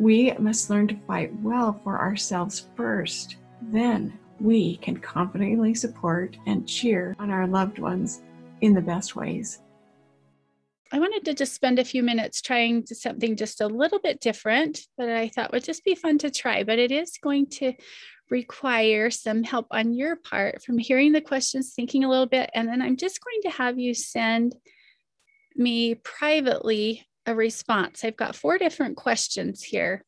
we must learn to fight well for ourselves first. Then we can confidently support and cheer on our loved ones in the best ways. I wanted to just spend a few minutes trying something just a little bit different that I thought would just be fun to try, but it is going to require some help on your part from hearing the questions, thinking a little bit, and then I'm just going to have you send me privately a response. I've got four different questions here.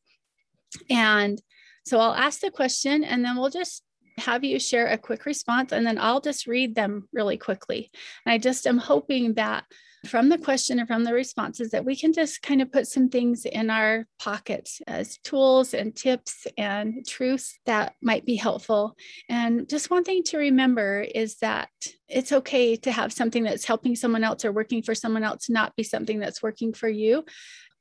And so I'll ask the question and then we'll just have you share a quick response and then I'll just read them really quickly. And I just am hoping that from the question and from the responses that we can just kind of put some things in our pockets as tools and tips and truths that might be helpful. And just one thing to remember is that it's okay to have something that's helping someone else or working for someone else not be something that's working for you.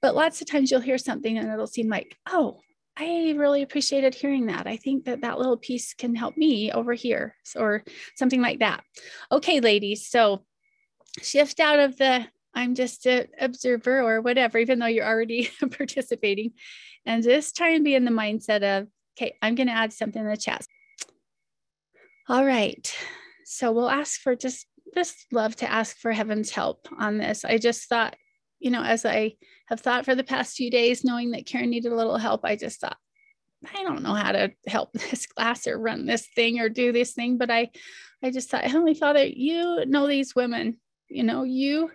But lots of times you'll hear something and it'll seem like, oh, I really appreciated hearing that. I think that that little piece can help me over here or something like that. Okay, ladies. So shift out of the I'm just an observer or whatever, even though you're already participating, and just try and be in the mindset of, okay, I'm going to add something in the chat. All right. So we'll ask for just, just love to ask for heaven's help on this. I just thought, you know, as I have thought for the past few days, knowing that Karen needed a little help, I just thought, I don't know how to help this class or run this thing or do this thing, but I, I just thought, Heavenly Father, you know these women you know, you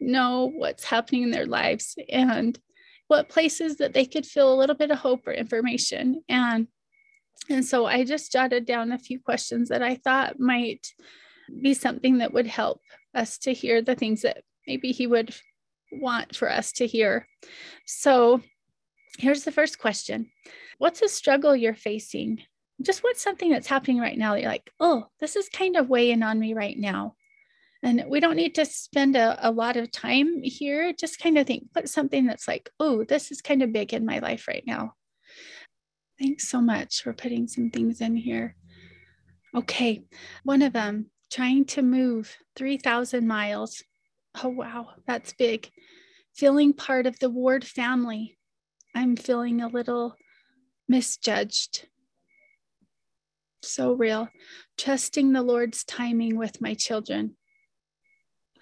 know what's happening in their lives and what places that they could feel a little bit of hope or information. And and so I just jotted down a few questions that I thought might be something that would help us to hear the things that maybe he would want for us to hear. So here's the first question What's a struggle you're facing? Just what's something that's happening right now that you're like, oh, this is kind of weighing on me right now. And we don't need to spend a, a lot of time here. Just kind of think, put something that's like, oh, this is kind of big in my life right now. Thanks so much for putting some things in here. Okay, one of them, trying to move 3,000 miles. Oh, wow, that's big. Feeling part of the Ward family. I'm feeling a little misjudged. So real. Trusting the Lord's timing with my children.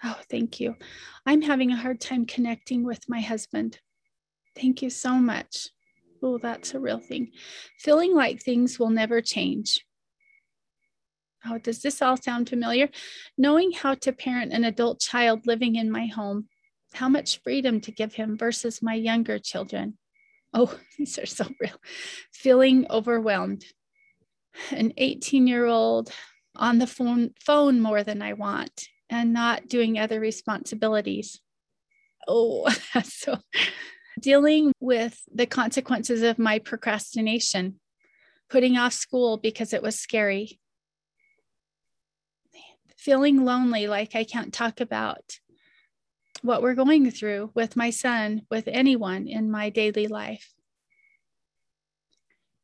Oh, thank you. I'm having a hard time connecting with my husband. Thank you so much. Oh, that's a real thing. Feeling like things will never change. Oh, does this all sound familiar? Knowing how to parent an adult child living in my home, how much freedom to give him versus my younger children. Oh, these are so real. Feeling overwhelmed. An 18 year old on the phone, phone more than I want and not doing other responsibilities. Oh, so dealing with the consequences of my procrastination, putting off school because it was scary, feeling lonely, like I can't talk about what we're going through with my son, with anyone in my daily life.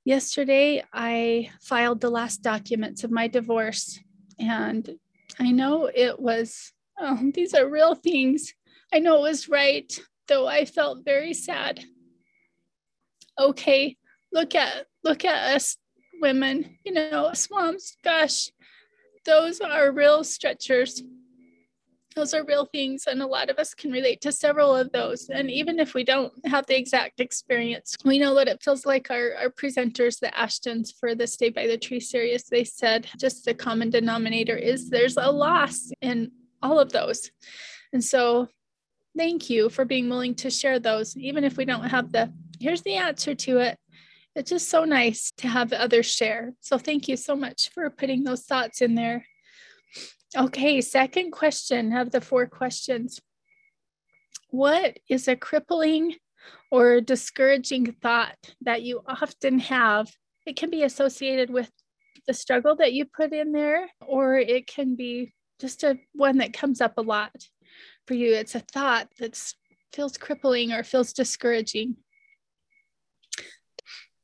Yesterday, I filed the last documents of my divorce, and I know it was, oh, these are real things. I know it was right, though I felt very sad. Okay, look at look at us women, you know, moms, gosh, those are real stretchers those are real things and a lot of us can relate to several of those. And even if we don't have the exact experience we know what it feels like. Our, our presenters the ashtons for the stay by the tree series they said just the common denominator is there's a loss in all of those. And so thank you for being willing to share those even if we don't have the here's the answer to it. It's just so nice to have others share. So thank you so much for putting those thoughts in there Okay, second question of the four questions. What is a crippling or discouraging thought that you often have? It can be associated with the struggle that you put in there, or it can be just a one that comes up a lot for you. It's a thought that feels crippling or feels discouraging.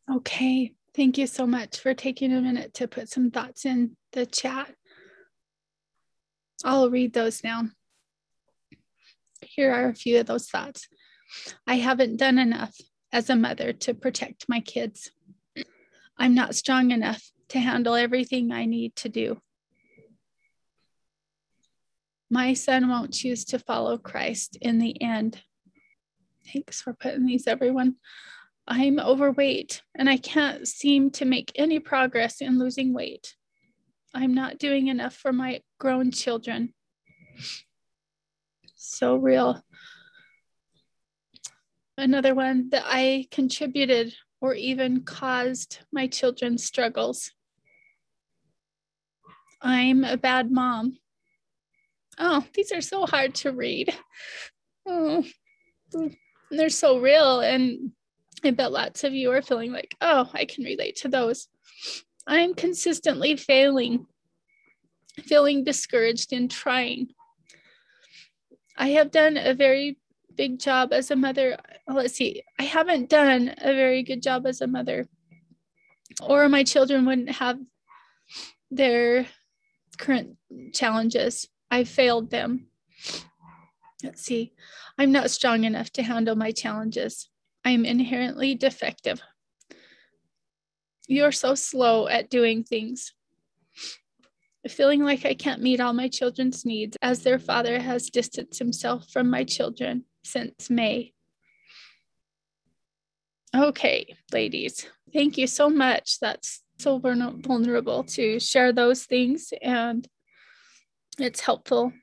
Okay, thank you so much for taking a minute to put some thoughts in the chat. I'll read those now. Here are a few of those thoughts. I haven't done enough as a mother to protect my kids. I'm not strong enough to handle everything I need to do. My son won't choose to follow Christ in the end. Thanks for putting these, everyone. I'm overweight and I can't seem to make any progress in losing weight. I'm not doing enough for my grown children. So real. Another one that I contributed or even caused my children's struggles. I'm a bad mom. Oh, these are so hard to read. Oh, they're so real. And I bet lots of you are feeling like, oh, I can relate to those. I'm consistently failing, feeling discouraged and trying. I have done a very big job as a mother. Let's see, I haven't done a very good job as a mother, or my children wouldn't have their current challenges. I failed them. Let's see, I'm not strong enough to handle my challenges. I am inherently defective. You're so slow at doing things. Feeling like I can't meet all my children's needs as their father has distanced himself from my children since May. Okay, ladies, thank you so much. That's so vulnerable to share those things, and it's helpful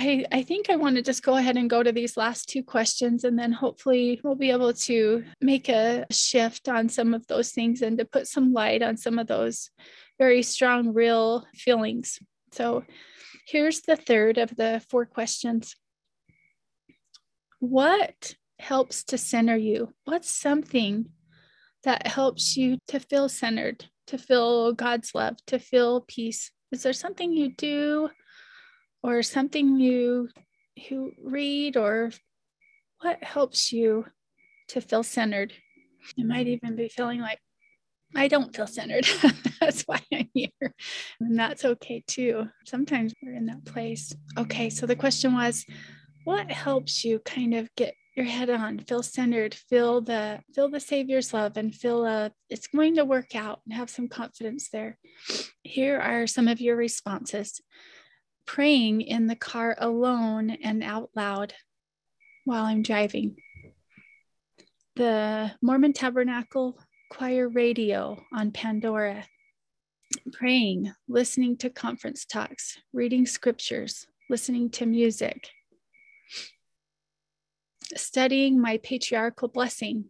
I, I think I want to just go ahead and go to these last two questions, and then hopefully we'll be able to make a shift on some of those things and to put some light on some of those very strong, real feelings. So here's the third of the four questions What helps to center you? What's something that helps you to feel centered, to feel God's love, to feel peace? Is there something you do? or something you you read or what helps you to feel centered you might even be feeling like i don't feel centered. That's why i'm here. And that's okay too. Sometimes we're in that place. Okay so the question was what helps you kind of get your head on feel centered feel the feel the savior's love and feel uh it's going to work out and have some confidence there? Here are some of your responses. Praying in the car alone and out loud while I'm driving. The Mormon Tabernacle Choir radio on Pandora, praying, listening to conference talks, reading scriptures, listening to music, studying my patriarchal blessing.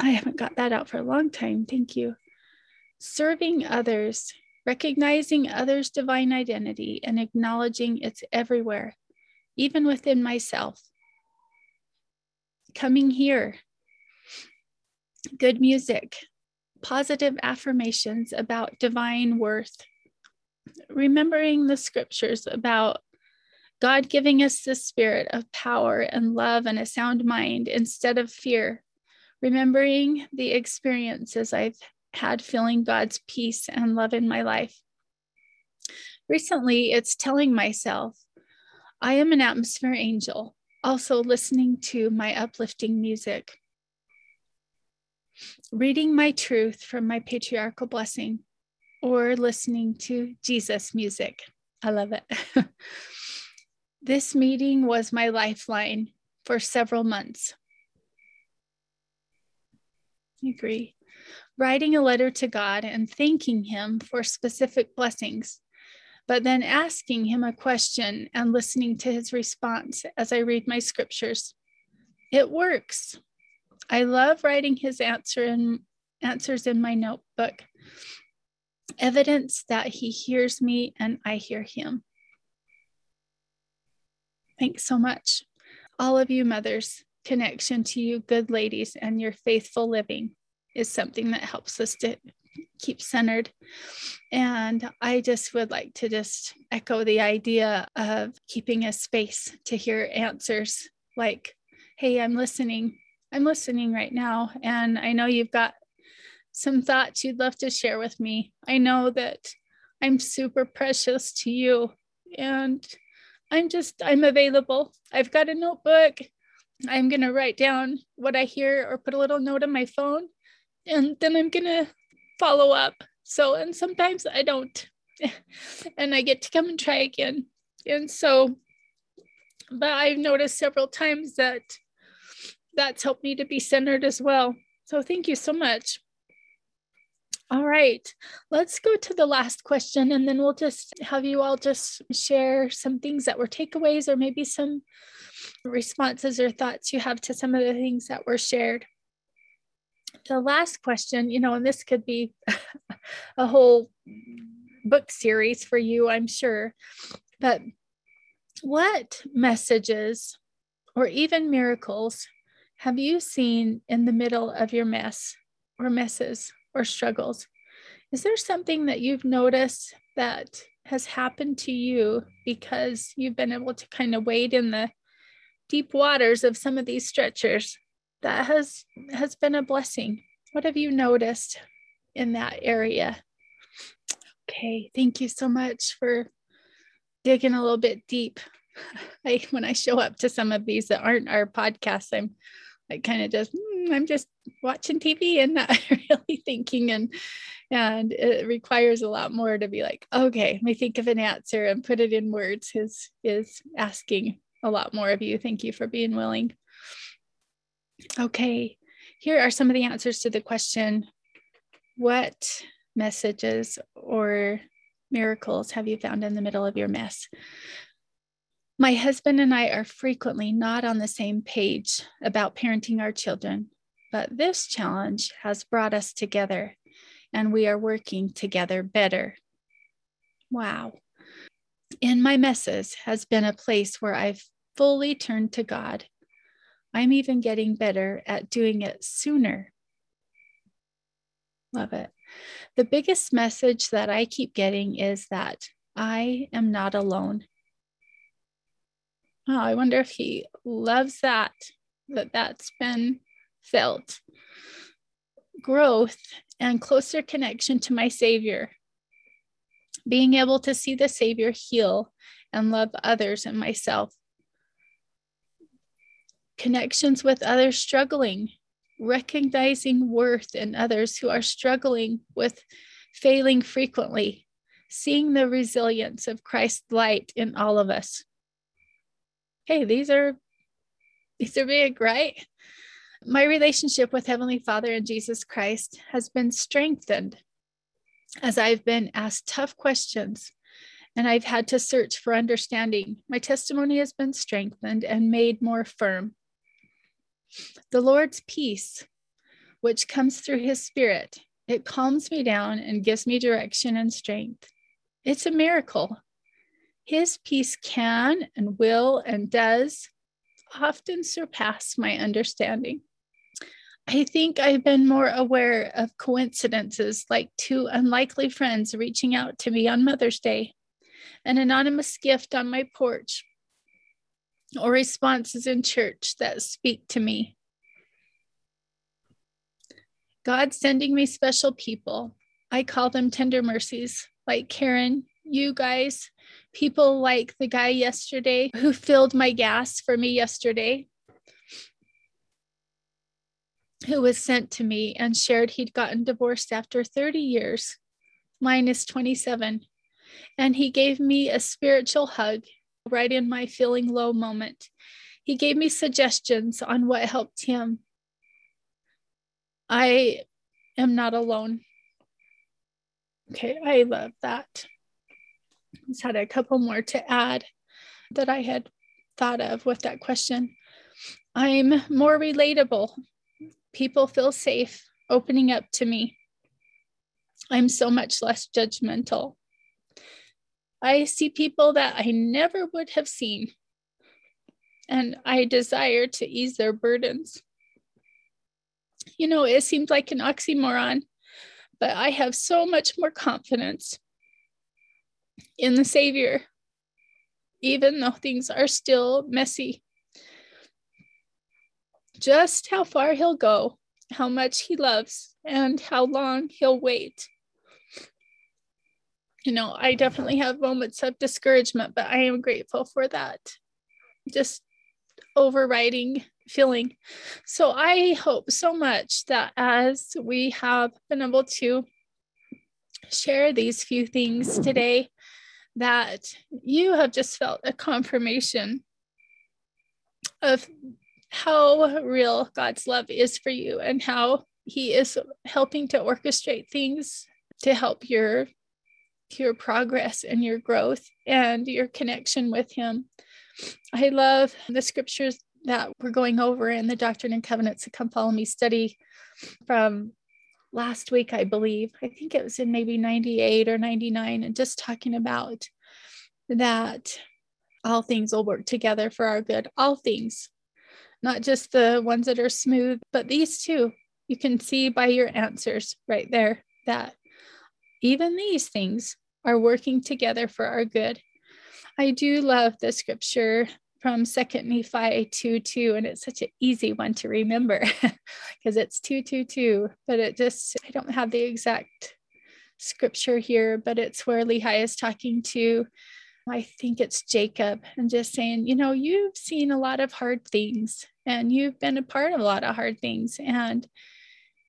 I haven't got that out for a long time. Thank you. Serving others recognizing others' divine identity and acknowledging it's everywhere, even within myself. Coming here, good music, positive affirmations about divine worth, remembering the scriptures about God giving us the spirit of power and love and a sound mind instead of fear, remembering the experiences I've had feeling God's peace and love in my life. Recently, it's telling myself, I am an atmosphere angel, also listening to my uplifting music, reading my truth from my patriarchal blessing, or listening to Jesus music. I love it. this meeting was my lifeline for several months. I agree writing a letter to God and thanking Him for specific blessings, but then asking Him a question and listening to His response as I read my scriptures. It works. I love writing His answer and answers in my notebook. Evidence that He hears me and I hear Him. Thanks so much. All of you mothers, connection to you, good ladies, and your faithful living is something that helps us to keep centered. And I just would like to just echo the idea of keeping a space to hear answers like, hey, I'm listening. I'm listening right now. And I know you've got some thoughts you'd love to share with me. I know that I'm super precious to you. And I'm just, I'm available. I've got a notebook. I'm going to write down what I hear or put a little note on my phone and then I'm gonna follow up. So, and sometimes I don't, and I get to come and try again. And so, but I've noticed several times that that's helped me to be centered as well. So, thank you so much. All right, let's go to the last question and then we'll just have you all just share some things that were takeaways or maybe some responses or thoughts you have to some of the things that were shared the last question, you know, and this could be a whole book series for you, I'm sure. But what messages or even miracles have you seen in the middle of your mess or messes or struggles? Is there something that you've noticed that has happened to you because you've been able to kind of wade in the deep waters of some of these stretchers that has has been a blessing. What have you noticed in that area? Okay, thank you so much for digging a little bit deep. I when I show up to some of these that aren't our podcasts, I'm kind of just mm, I'm just watching TV and not really thinking and and it requires a lot more to be like, okay, let me think of an answer and put it in words is is asking a lot more of you. Thank you for being willing. Okay, here are some of the answers to the question What messages or miracles have you found in the middle of your mess? My husband and I are frequently not on the same page about parenting our children, but this challenge has brought us together and we are working together better. Wow. In my messes has been a place where I've fully turned to God I'm even getting better at doing it sooner. Love it. The biggest message that I keep getting is that I am not alone. Oh, I wonder if he loves that, that that's been felt. Growth and closer connection to my Savior. Being able to see the Savior heal and love others and myself connections with others struggling, recognizing worth in others who are struggling with failing frequently, seeing the resilience of Christ's light in all of us. Hey, these are these are big, right? My relationship with Heavenly Father and Jesus Christ has been strengthened as I've been asked tough questions and I've had to search for understanding. My testimony has been strengthened and made more firm. The Lord's peace, which comes through his spirit, It calms me down and gives me direction and strength. It's a miracle. His peace can and will and does often surpass my understanding. I think I've been more aware of coincidences like two unlikely friends reaching out to me on Mother's Day, an anonymous gift on my porch, or responses in church that speak to me. God sending me special people. I call them tender mercies, like Karen, you guys, people like the guy yesterday who filled my gas for me yesterday, who was sent to me and shared he'd gotten divorced after 30 years. Mine is 27. And he gave me a spiritual hug right in my feeling low moment. He gave me suggestions on what helped him. I am not alone. Okay, I love that. Just had a couple more to add that I had thought of with that question. I'm more relatable. People feel safe opening up to me. I'm so much less judgmental. I see people that I never would have seen, and I desire to ease their burdens. You know, it seems like an oxymoron, but I have so much more confidence in the Savior, even though things are still messy. Just how far He'll go, how much He loves, and how long He'll wait you know, I definitely have moments of discouragement, but I am grateful for that. Just overriding feeling. So I hope so much that as we have been able to share these few things today, that you have just felt a confirmation of how real God's love is for you and how He is helping to orchestrate things to help your your progress and your growth and your connection with Him. I love the scriptures that we're going over in the Doctrine and Covenants to Come Follow Me study from last week, I believe. I think it was in maybe 98 or 99, and just talking about that all things will work together for our good. All things, not just the ones that are smooth, but these two. You can see by your answers right there that even these things are working together for our good. I do love the scripture from Second Nephi 2 2, and it's such an easy one to remember because it's 222, but it just, I don't have the exact scripture here, but it's where Lehi is talking to, I think it's Jacob, and just saying, you know, you've seen a lot of hard things and you've been a part of a lot of hard things. And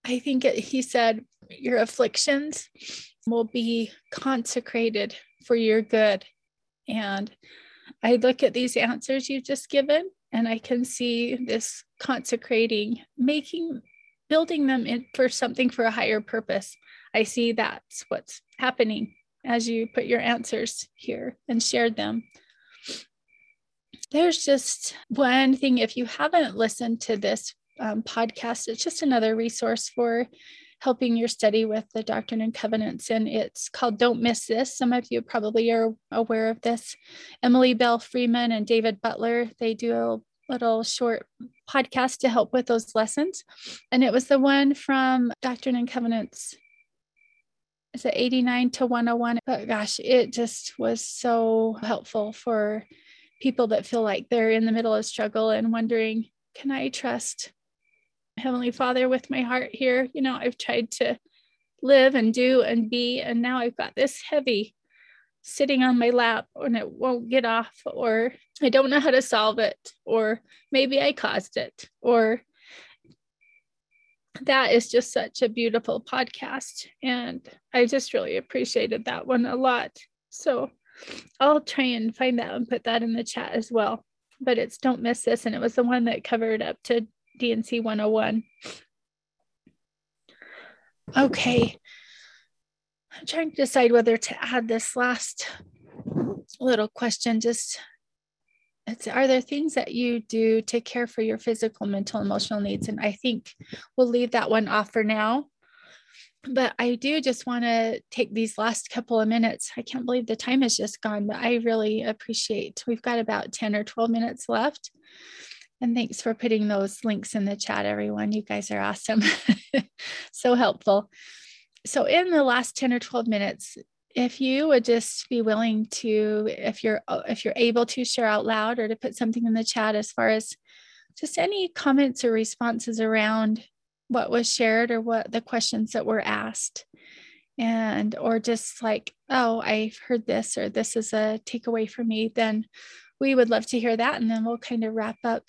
I think it, he said, your afflictions will be consecrated for your good. And I look at these answers you've just given, and I can see this consecrating, making, building them in for something for a higher purpose. I see that's what's happening as you put your answers here and shared them. There's just one thing, if you haven't listened to this um, podcast, it's just another resource for helping your study with the Doctrine and Covenants. And it's called Don't Miss This. Some of you probably are aware of this. Emily Belle Freeman and David Butler, they do a little short podcast to help with those lessons. And it was the one from Doctrine and Covenants. Is it 89 to 101? But gosh, it just was so helpful for people that feel like they're in the middle of struggle and wondering, can I trust Heavenly Father with my heart here. You know, I've tried to live and do and be, and now I've got this heavy sitting on my lap and it won't get off, or I don't know how to solve it, or maybe I caused it, or that is just such a beautiful podcast. And I just really appreciated that one a lot. So I'll try and find that and put that in the chat as well. But it's Don't Miss This. And it was the one that covered up to D&C 101. Okay. I'm trying to decide whether to add this last little question. Just it's, are there things that you do to care for your physical, mental, emotional needs? And I think we'll leave that one off for now. but I do just want to take these last couple of minutes. I can't believe the time has just gone, but I really appreciate we've got about 10 or 12 minutes left. And thanks for putting those links in the chat, everyone. You guys are awesome. so helpful. So, in the last 10 or 12 minutes, if you would just be willing to if you're uh, if you're able to share out loud or to put something in the chat as far as just any comments or responses around what was shared or what the questions that were asked and or just like oh i've heard this or this is a takeaway for me then we would love to hear that and then we'll kind of wrap up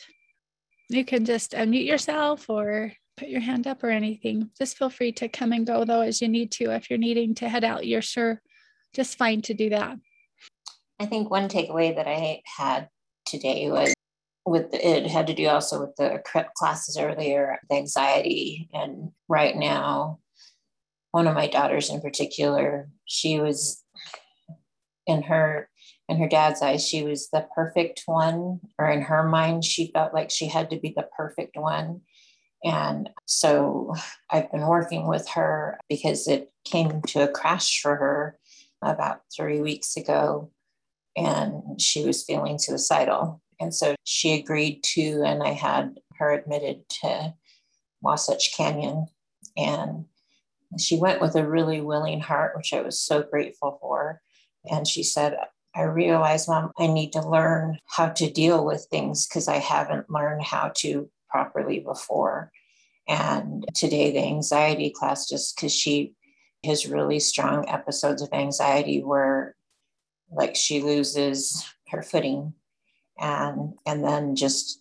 you can just unmute yourself or put your hand up or anything. Just feel free to come and go though as you need to. If you're needing to head out you're sure just fine to do that. I think one takeaway that i had today was with the, it had to do also with the classes earlier the anxiety. And right now one of my daughters in particular she was in her in her dad's eyes she was the perfect one or in her mind she felt like she had to be the perfect one and so i've been working with her because it came to a crash for her about three weeks ago and she was feeling suicidal and so she agreed to, and I had her admitted to Wasatch Canyon. And she went with a really willing heart, which I was so grateful for. And she said, I realized, Mom, I need to learn how to deal with things because I haven't learned how to properly before. And today, the anxiety class, just because she has really strong episodes of anxiety where, like, she loses her footing and and then just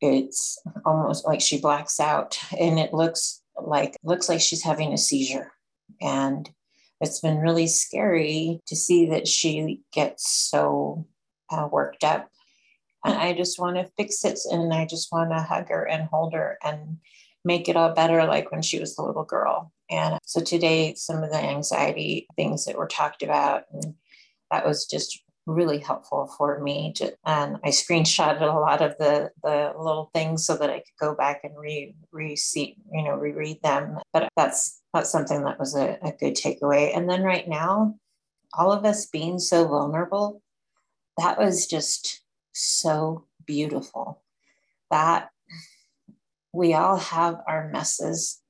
it's almost like she blacks out and it looks like looks like she's having a seizure and it's been really scary to see that she gets so uh, worked up. And i just want to fix it and i just want to hug her and hold her and make it all better like when she was a little girl. And so today some of the anxiety things that were talked about and that was just really helpful for me to and I screenshotted a lot of the the little things so that I could go back and re re see you know reread them. But that's that's something that was a, a good takeaway and then right now all of us being so vulnerable that was just so beautiful that we all have our messes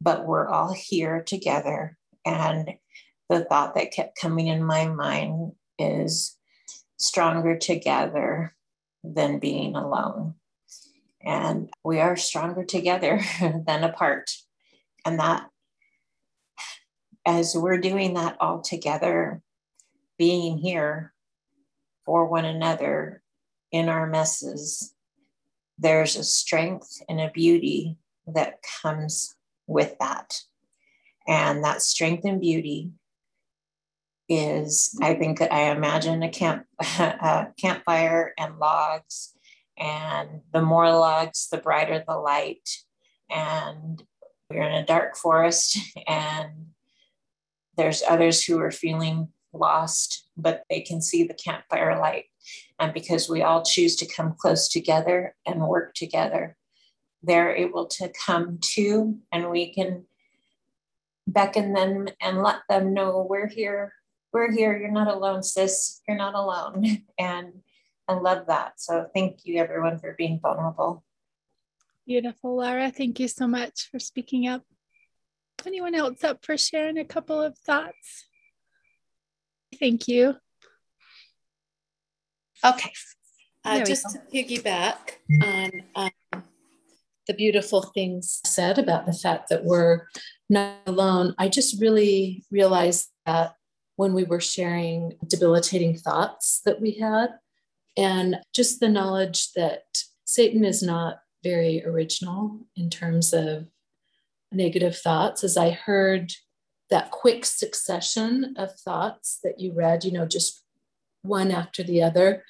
but we're all here together and the thought that kept coming in my mind is stronger together than being alone. And we are stronger together than apart. And that, as we're doing that all together, being here for one another in our messes, there's a strength and a beauty that comes with that. And that strength and beauty is I think I imagine a camp a campfire and logs, and the more logs, the brighter the light. And we're in a dark forest, and there's others who are feeling lost, but they can see the campfire light. And because we all choose to come close together and work together, they're able to come to, and we can beckon them and let them know we're here we're here. You're not alone, sis. You're not alone. And I love that. So thank you, everyone, for being vulnerable. Beautiful, Laura. Thank you so much for speaking up. Anyone else up for sharing a couple of thoughts? Thank you. Okay. Uh, just to piggyback on um, the beautiful things said about the fact that we're not alone, I just really realized that when we were sharing debilitating thoughts that we had. And just the knowledge that Satan is not very original in terms of negative thoughts. As I heard that quick succession of thoughts that you read, you know, just one after the other,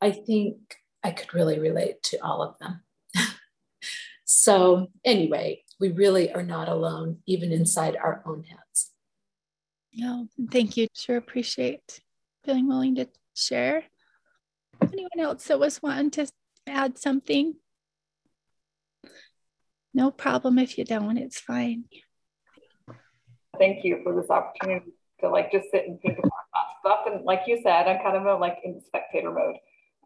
I think I could really relate to all of them. so, anyway, we really are not alone, even inside our own heads. No, thank you. Sure appreciate feeling willing to share. Anyone else that was wanting to add something? No problem if you don't, it's fine. Thank you for this opportunity to like just sit and think about stuff. And like you said, I'm kind of a, like in spectator mode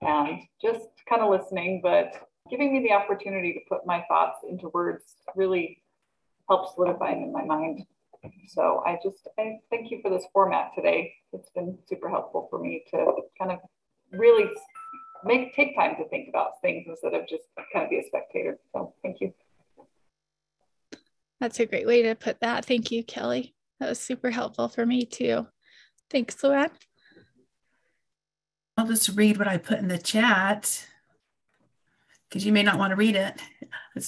and just kind of listening, but giving me the opportunity to put my thoughts into words really helps solidify them in my mind. So I just I thank you for this format today. It's been super helpful for me to kind of really make take time to think about things instead of just kind of be a spectator. So thank you. That's a great way to put that. Thank you, Kelly. That was super helpful for me too. Thanks, Luann. I'll just read what I put in the chat because you may not want to read it.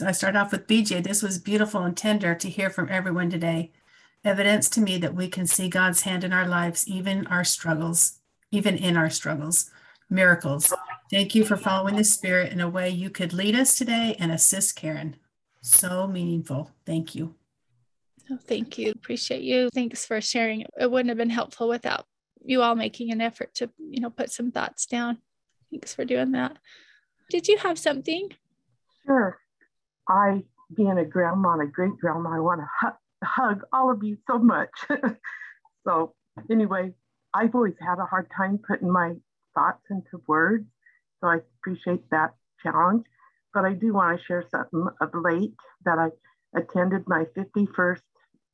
I start off with BJ. This was beautiful and tender to hear from everyone today. Evidence to me that we can see God's hand in our lives, even our struggles, even in our struggles. Miracles. Thank you for following the Spirit in a way you could lead us today and assist Karen. So meaningful. Thank you. Oh, thank you. Appreciate you. Thanks for sharing. It wouldn't have been helpful without you all making an effort to, you know, put some thoughts down. Thanks for doing that. Did you have something? Sure. I, being a grandma and a great grandma, I want to hug, hug all of you so much. so, anyway, I've always had a hard time putting my thoughts into words. So, I appreciate that challenge. But I do want to share something of late that I attended my 51st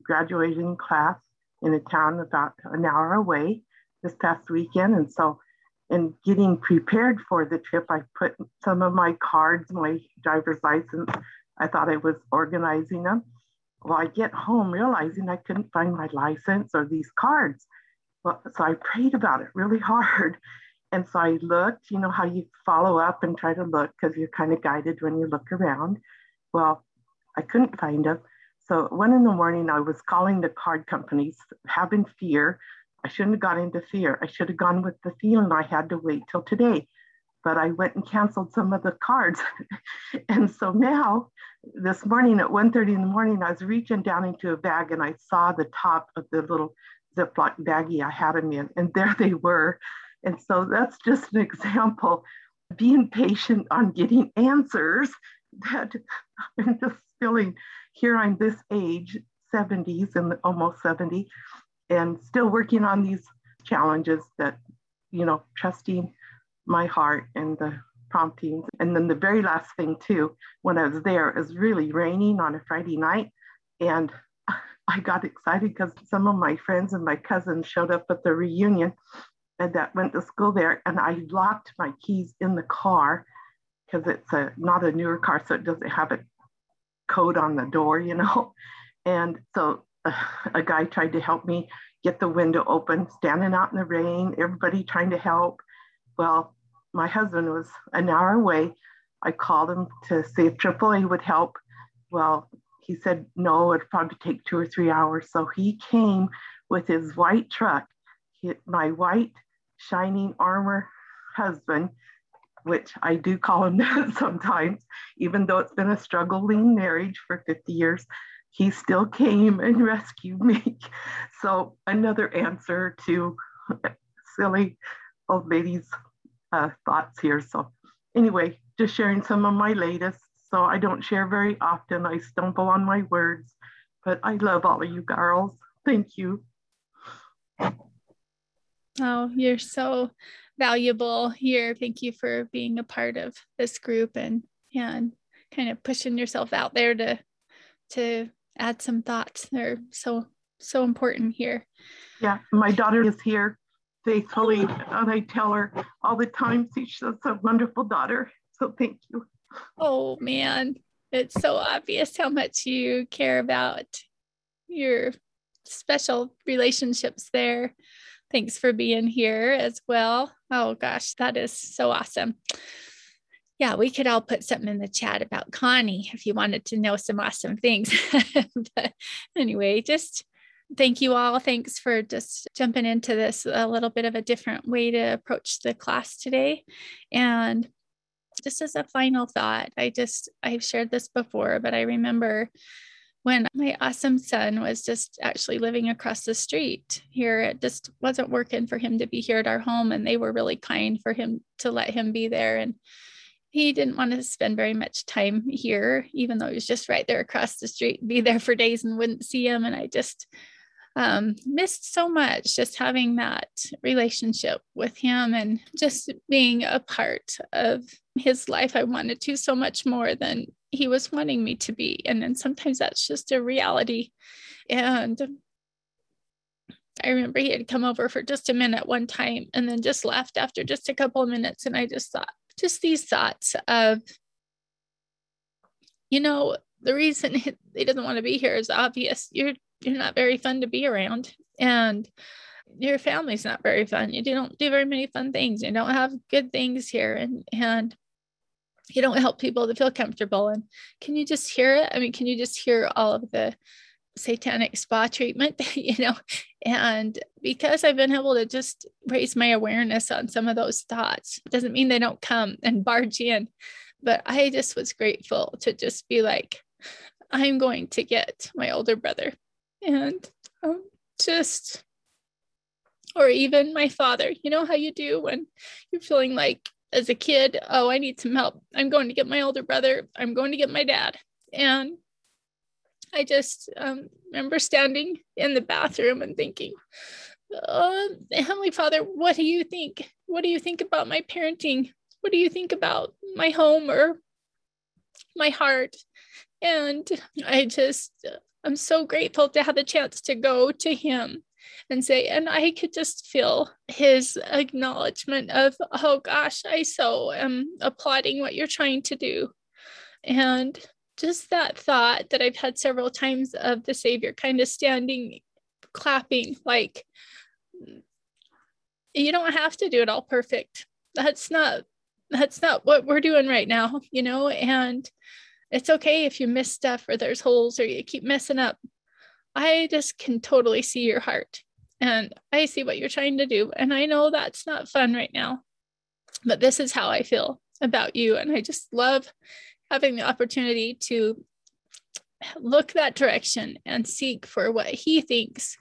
graduating class in a town about an hour away this past weekend. And so in getting prepared for the trip, I put some of my cards, my driver's license, I thought I was organizing them. Well, I get home realizing I couldn't find my license or these cards. Well, so I prayed about it really hard. And so I looked, you know, how you follow up and try to look because you're kind of guided when you look around. Well, I couldn't find them. So one in the morning, I was calling the card companies, having fear I shouldn't have got into fear. I should have gone with the feeling I had to wait till today. But I went and canceled some of the cards. and so now, this morning at 1.30 in the morning, I was reaching down into a bag and I saw the top of the little Ziploc baggie I had in, and there they were. And so that's just an example. Being patient on getting answers that I'm just feeling here I'm this age, 70s and almost 70, and still working on these challenges that, you know, trusting my heart and the promptings. And then the very last thing, too, when I was there, it was really raining on a Friday night. And I got excited because some of my friends and my cousins showed up at the reunion that went to school there. And I locked my keys in the car because it's a not a newer car, so it doesn't have a code on the door, you know. And so a guy tried to help me get the window open, standing out in the rain, everybody trying to help. Well, my husband was an hour away. I called him to see if AAA would help. Well, he said no, it'd probably take two or three hours. So he came with his white truck, my white shining armor husband, which I do call him that sometimes, even though it's been a struggling marriage for 50 years he still came and rescued me. So another answer to silly old lady's uh, thoughts here. So anyway, just sharing some of my latest. So I don't share very often. I stumble on my words, but I love all of you girls. Thank you. Oh, you're so valuable here. Thank you for being a part of this group and and kind of pushing yourself out there to to add some thoughts. They're so so important here. Yeah, my daughter is here faithfully, and I tell her all the time she's such a wonderful daughter. So thank you. Oh man, it's so obvious how much you care about your special relationships there. Thanks for being here as well. Oh gosh, that is so awesome yeah, we could all put something in the chat about Connie if you wanted to know some awesome things. but anyway, just thank you all. Thanks for just jumping into this a little bit of a different way to approach the class today. And just as a final thought, I just, I've shared this before, but I remember when my awesome son was just actually living across the street here. It just wasn't working for him to be here at our home, and they were really kind for him to let him be there. And he didn't want to spend very much time here, even though he was just right there across the street, be there for days and wouldn't see him. And I just, um, missed so much just having that relationship with him and just being a part of his life. I wanted to so much more than he was wanting me to be. And then sometimes that's just a reality. And I remember he had come over for just a minute one time and then just left after just a couple of minutes. And I just thought, just these thoughts of, you know, the reason he doesn't want to be here is obvious. You're you're not very fun to be around, and your family's not very fun. You don't do very many fun things. You don't have good things here, and and you don't help people to feel comfortable. And can you just hear it? I mean, can you just hear all of the satanic spa treatment, you know? And because I've been able to just raise my awareness on some of those thoughts, doesn't mean they don't come and barge in. But I just was grateful to just be like, I'm going to get my older brother. And um, just, or even my father, you know how you do when you're feeling like as a kid, oh, I need some help. I'm going to get my older brother. I'm going to get my dad. And I just um, remember standing in the bathroom and thinking, uh, Heavenly Father, what do you think? What do you think about my parenting? What do you think about my home or my heart? And I just, I'm so grateful to have the chance to go to Him and say, and I could just feel His acknowledgement of, oh gosh, I so am applauding what you're trying to do. And just that thought that I've had several times of the Savior kind of standing, clapping, like, you don't have to do it all perfect. That's not that's not what we're doing right now, you know, and it's okay if you miss stuff or there's holes or you keep messing up. I just can totally see your heart and I see what you're trying to do. And I know that's not fun right now, but this is how I feel about you. And I just love having the opportunity to look that direction and seek for what he thinks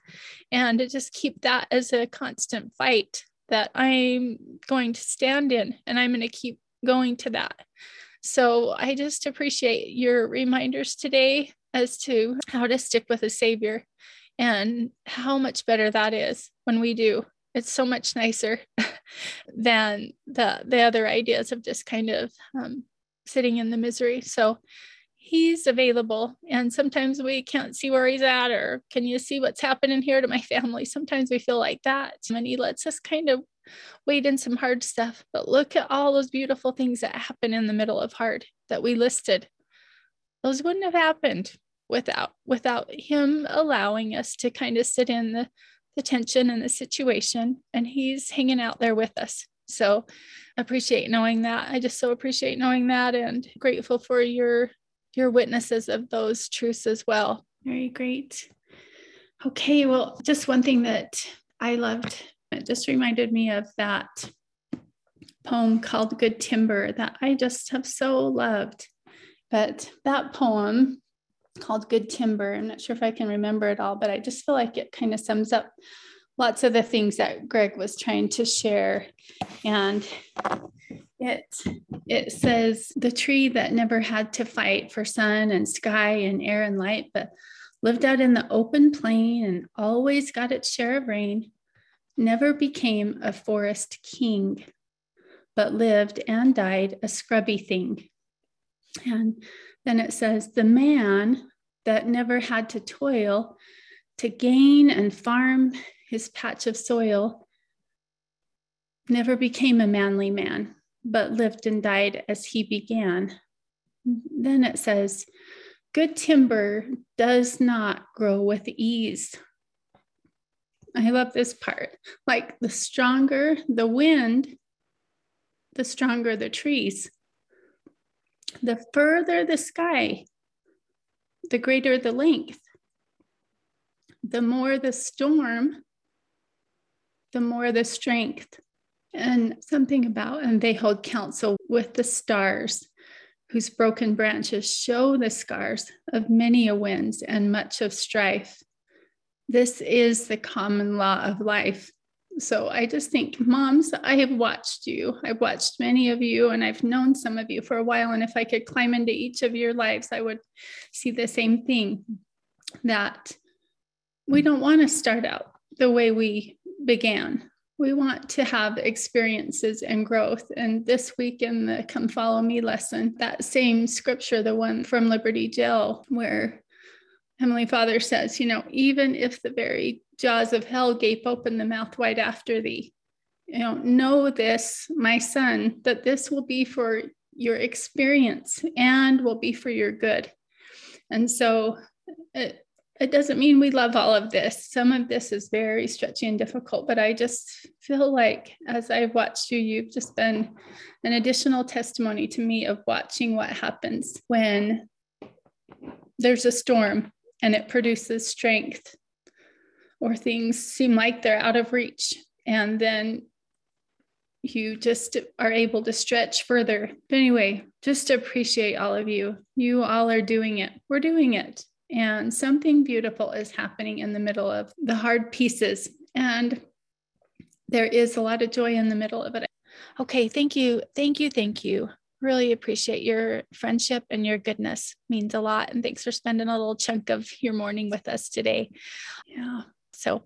and to just keep that as a constant fight that I'm going to stand in and I'm going to keep going to that. So I just appreciate your reminders today as to how to stick with a savior and how much better that is when we do. It's so much nicer than the the other ideas of just kind of um, sitting in the misery. So he's available. And sometimes we can't see where he's at, or can you see what's happening here to my family? Sometimes we feel like that. And he lets us kind of wade in some hard stuff. But look at all those beautiful things that happen in the middle of hard that we listed. Those wouldn't have happened without without him allowing us to kind of sit in the the tension and the situation and he's hanging out there with us so appreciate knowing that. I just so appreciate knowing that and grateful for your your witnesses of those truths as well. Very great. Okay, well, just one thing that I loved, it just reminded me of that poem called Good Timber that I just have so loved. But that poem called Good Timber, I'm not sure if I can remember it all, but I just feel like it kind of sums up lots of the things that Greg was trying to share. And it it says the tree that never had to fight for sun and sky and air and light, but lived out in the open plain and always got its share of rain, never became a forest king, but lived and died a scrubby thing. And then it says, the man that never had to toil to gain and farm his patch of soil, never became a manly man, but lived and died as he began. Then it says, Good timber does not grow with ease. I love this part. Like the stronger the wind, the stronger the trees. The further the sky, the greater the length. The more the storm, the more the strength. And something about, and they hold counsel with the stars, whose broken branches show the scars of many a winds and much of strife. This is the common law of life. So I just think, moms, I have watched you. I've watched many of you, and I've known some of you for a while. And if I could climb into each of your lives, I would see the same thing that we don't want to start out the way we began. We want to have experiences and growth. And this week in the Come Follow Me lesson, that same scripture, the one from Liberty Jail, where Heavenly Father says, you know, even if the very jaws of hell gape open the mouth wide after thee, you know, know this, my son, that this will be for your experience and will be for your good. And so it, it doesn't mean we love all of this. Some of this is very stretchy and difficult, but I just feel like as I've watched you, you've just been an additional testimony to me of watching what happens when there's a storm and it produces strength or things seem like they're out of reach. And then you just are able to stretch further. But anyway, just appreciate all of you. You all are doing it. We're doing it. And something beautiful is happening in the middle of the hard pieces. And there is a lot of joy in the middle of it. Okay, thank you. Thank you. Thank you. Really appreciate your friendship and your goodness. Means a lot. And thanks for spending a little chunk of your morning with us today. Yeah. So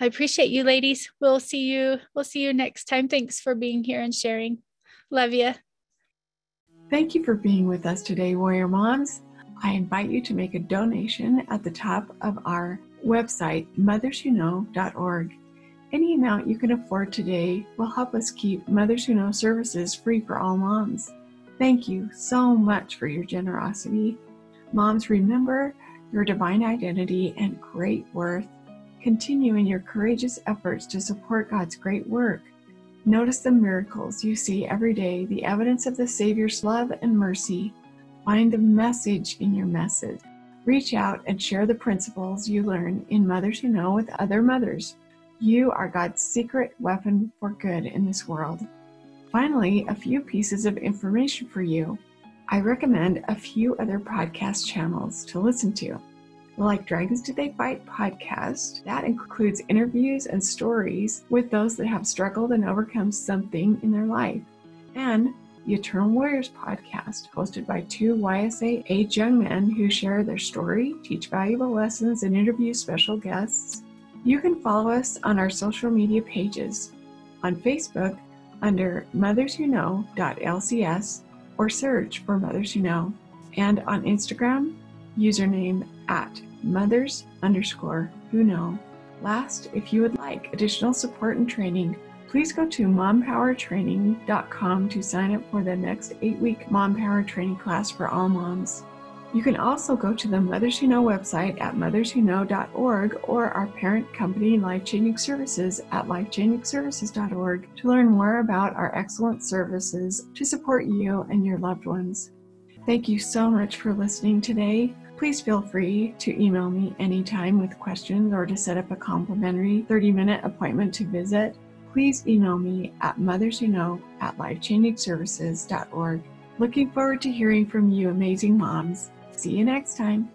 I appreciate you ladies. We'll see you. We'll see you next time. Thanks for being here and sharing. Love you. Thank you for being with us today, Warrior Moms. I invite you to make a donation at the top of our website, motherswhoknow.org. Any amount you can afford today will help us keep Mothers Who Know services free for all moms. Thank you so much for your generosity. Moms, remember your divine identity and great worth. Continue in your courageous efforts to support God's great work. Notice the miracles you see every day, the evidence of the Savior's love and mercy. Find the message in your message. Reach out and share the principles you learn in Mothers Who Know with other mothers. You are God's secret weapon for good in this world. Finally, a few pieces of information for you. I recommend a few other podcast channels to listen to like Dragons Do They Fight podcast. That includes interviews and stories with those that have struggled and overcome something in their life. And the Eternal Warriors podcast, hosted by two YSA age young men who share their story, teach valuable lessons, and interview special guests. You can follow us on our social media pages on Facebook under Mothers Who Know.lcs or search for Mothers Who Know, and on Instagram, username at mothers underscore who know. Last, if you would like additional support and training, please go to mompowertraining.com to sign up for the next eight week Mom Power training class for all moms. You can also go to the Mothers Who Know website at motherswhoknow.org or our parent company, Life Changing Services, at lifechangingservices.org to learn more about our excellent services to support you and your loved ones. Thank you so much for listening today. Please feel free to email me anytime with questions or to set up a complimentary 30 minute appointment to visit. Please email me at motherswhoknow at lifechangingservices.org. Looking forward to hearing from you, amazing moms. See you next time.